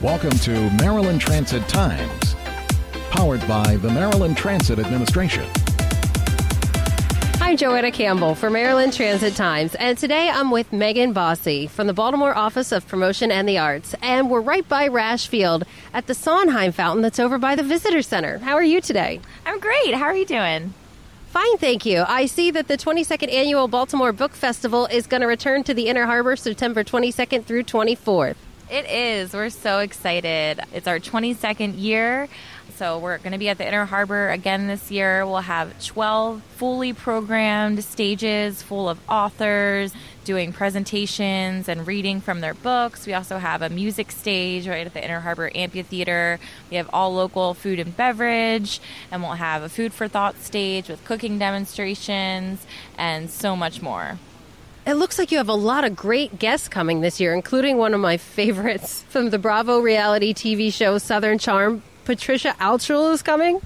Welcome to Maryland Transit Times, powered by the Maryland Transit Administration. I'm Joanna Campbell for Maryland Transit Times, and today I'm with Megan Bossy from the Baltimore Office of Promotion and the Arts, and we're right by Rash Field at the Sondheim Fountain that's over by the Visitor Center. How are you today? I'm great. How are you doing? Fine, thank you. I see that the 22nd annual Baltimore Book Festival is going to return to the Inner Harbor September 22nd through 24th. It is. We're so excited. It's our 22nd year. So we're going to be at the Inner Harbor again this year. We'll have 12 fully programmed stages full of authors doing presentations and reading from their books. We also have a music stage right at the Inner Harbor Amphitheater. We have all local food and beverage, and we'll have a food for thought stage with cooking demonstrations and so much more. It looks like you have a lot of great guests coming this year, including one of my favorites from the Bravo reality TV show Southern Charm, Patricia Altschul is coming?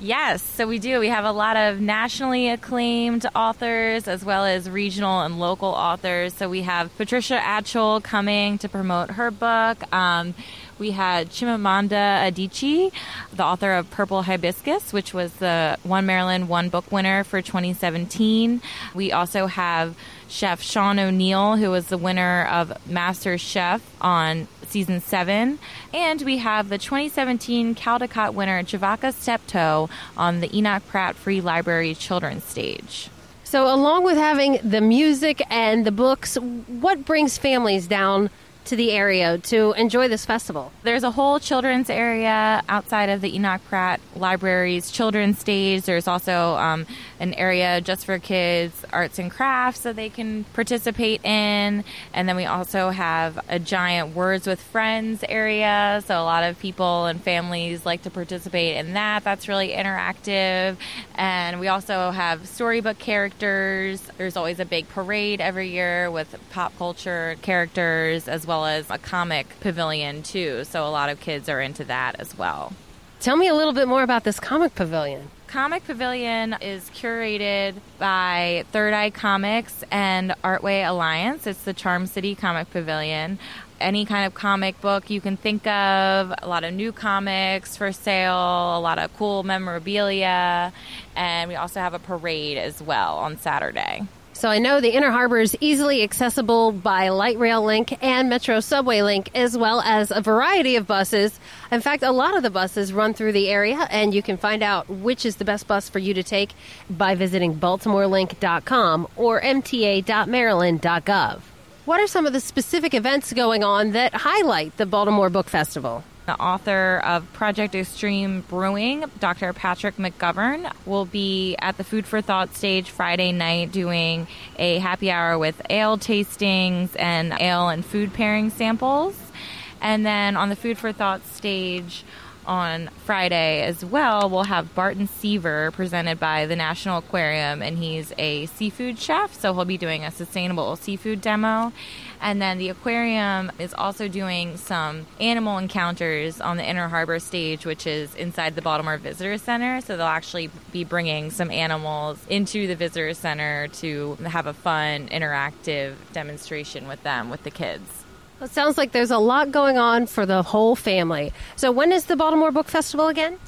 Yes, so we do. We have a lot of nationally acclaimed authors as well as regional and local authors. So we have Patricia Altschul coming to promote her book. Um, we had Chimamanda Adichie, the author of Purple Hibiscus, which was the One Maryland One Book winner for 2017. We also have Chef Shaun O'Neale, who was the winner of Master Chef on season seven. And we have the 2017 Caldecott winner, Javaka Steptoe, on the Enoch Pratt Free Library Children's Stage. So, along with having the music and the books, what brings families down to the area to enjoy this festival? There's a whole children's area outside of the Enoch Pratt Library's children's stage. There's also um, an area just for kids, arts and crafts that they can participate in. And then we also have a giant Words with Friends area. So a lot of people and families like to participate in that. That's really interactive. And we also have storybook characters. There's always a big parade every year with pop culture characters as well as a comic pavilion too. So a lot of kids are into that as well. Tell me a little bit more about this comic pavilion. Comic Pavilion is curated by Third Eye Comics and Artway Alliance. It's the Charm City Comic Pavilion. Any kind of comic book you can think of, a lot of new comics for sale, a lot of cool memorabilia, and we also have a parade as well on Saturday. So I know the Inner Harbor is easily accessible by light rail link and metro subway link, as well as a variety of buses. In fact, a lot of the buses run through the area, and you can find out which is the best bus for you to take by visiting baltimorelink.com or mta.maryland.gov. What are some of the specific events going on that highlight the Baltimore Book Festival? The author of Project Extreme Brewing, Dr. Patrick McGovern, will be at the Food for Thought stage Friday night doing a happy hour with ale tastings and ale and food pairing samples. And then on the Food for Thought stage, on Friday as well, we'll have Barton Seaver presented by the National Aquarium, and he's a seafood chef, so he'll be doing a sustainable seafood demo. And then the aquarium is also doing some animal encounters on the Inner Harbor stage, which is inside the Baltimore Visitor Center. So they'll actually be bringing some animals into the Visitor Center to have a fun, interactive demonstration with them, with the kids. It sounds like there's a lot going on for the whole family. So, when is the Baltimore Book Festival again?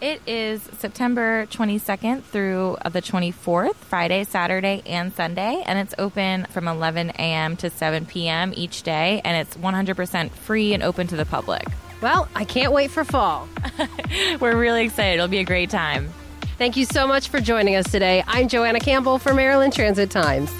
It is September 22nd through uh, the 24th, Friday, Saturday, and Sunday, and it's open from 11 a.m. to 7 p.m. each day, and it's 100% free and open to the public. Well, I can't wait for fall. We're really excited. It'll be a great time. Thank you so much for joining us today. I'm Joanna Campbell for Maryland Transit Times.